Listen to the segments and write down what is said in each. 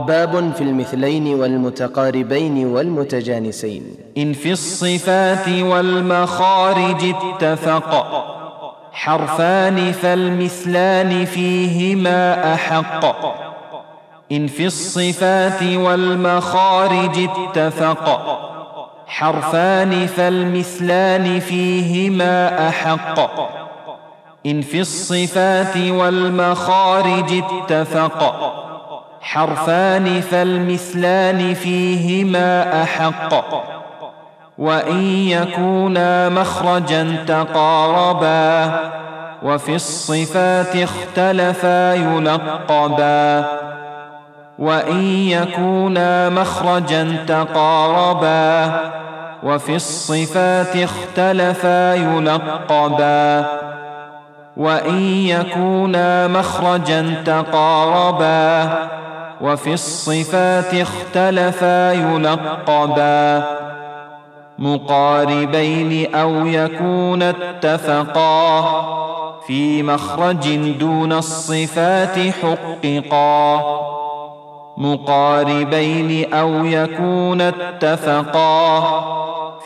باب في المثلين والمتقاربين والمتجانسين. إن في الصفات والمخارج اتفق. حرفان فالمثلان فيهما أحق. إن في الصفات والمخارج اتفق. حرفان فالمثلان فيهما أحق. إن في الصفات والمخارج اتفق. حرفان فالمثلان فيهما أحق. وإن يكونا مخرجا تقاربا وفي الصفات اختلفا يلقبا وإن يكونا مخرجا تقاربا وفي الصفات اختلفا يلقبا وإن يكونا مخرجا تقاربا وفي الصفات اختلفا يلقبا. مقاربين أو يكون اتفقا. في مخرج دون الصفات حققا. مقاربين أو يكون اتفقا.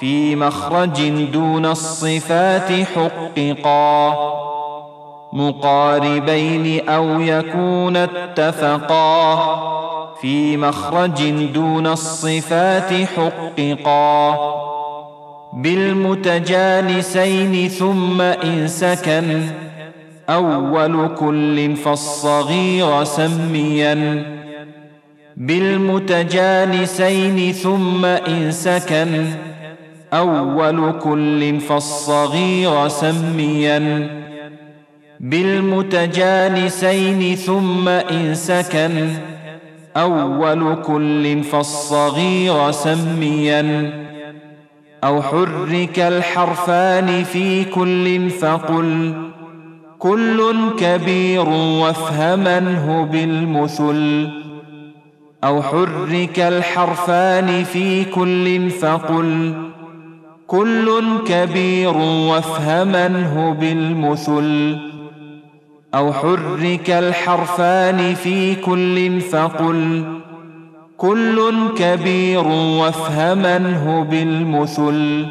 في مخرج دون الصفات حققا. مقاربين أو يكون اتفقا في مخرج دون الصفات حققا بالمتجانسين ثم إن سكن أول كل فالصغير سميا بالمتجانسين ثم إن سكن أول كل فالصغير سميا بالمتجانسين ثم إن سكن. أول كل فالصغير سميا. أو حرك الحرفان في كل فقل. كل كبير وافهمنه بالمثل. أو حرك الحرفان في كل فقل. كل كبير وافهمنه بالمثل. أو حرك الحرفان في كل فقل كل كبير وافهمنه بالمثل.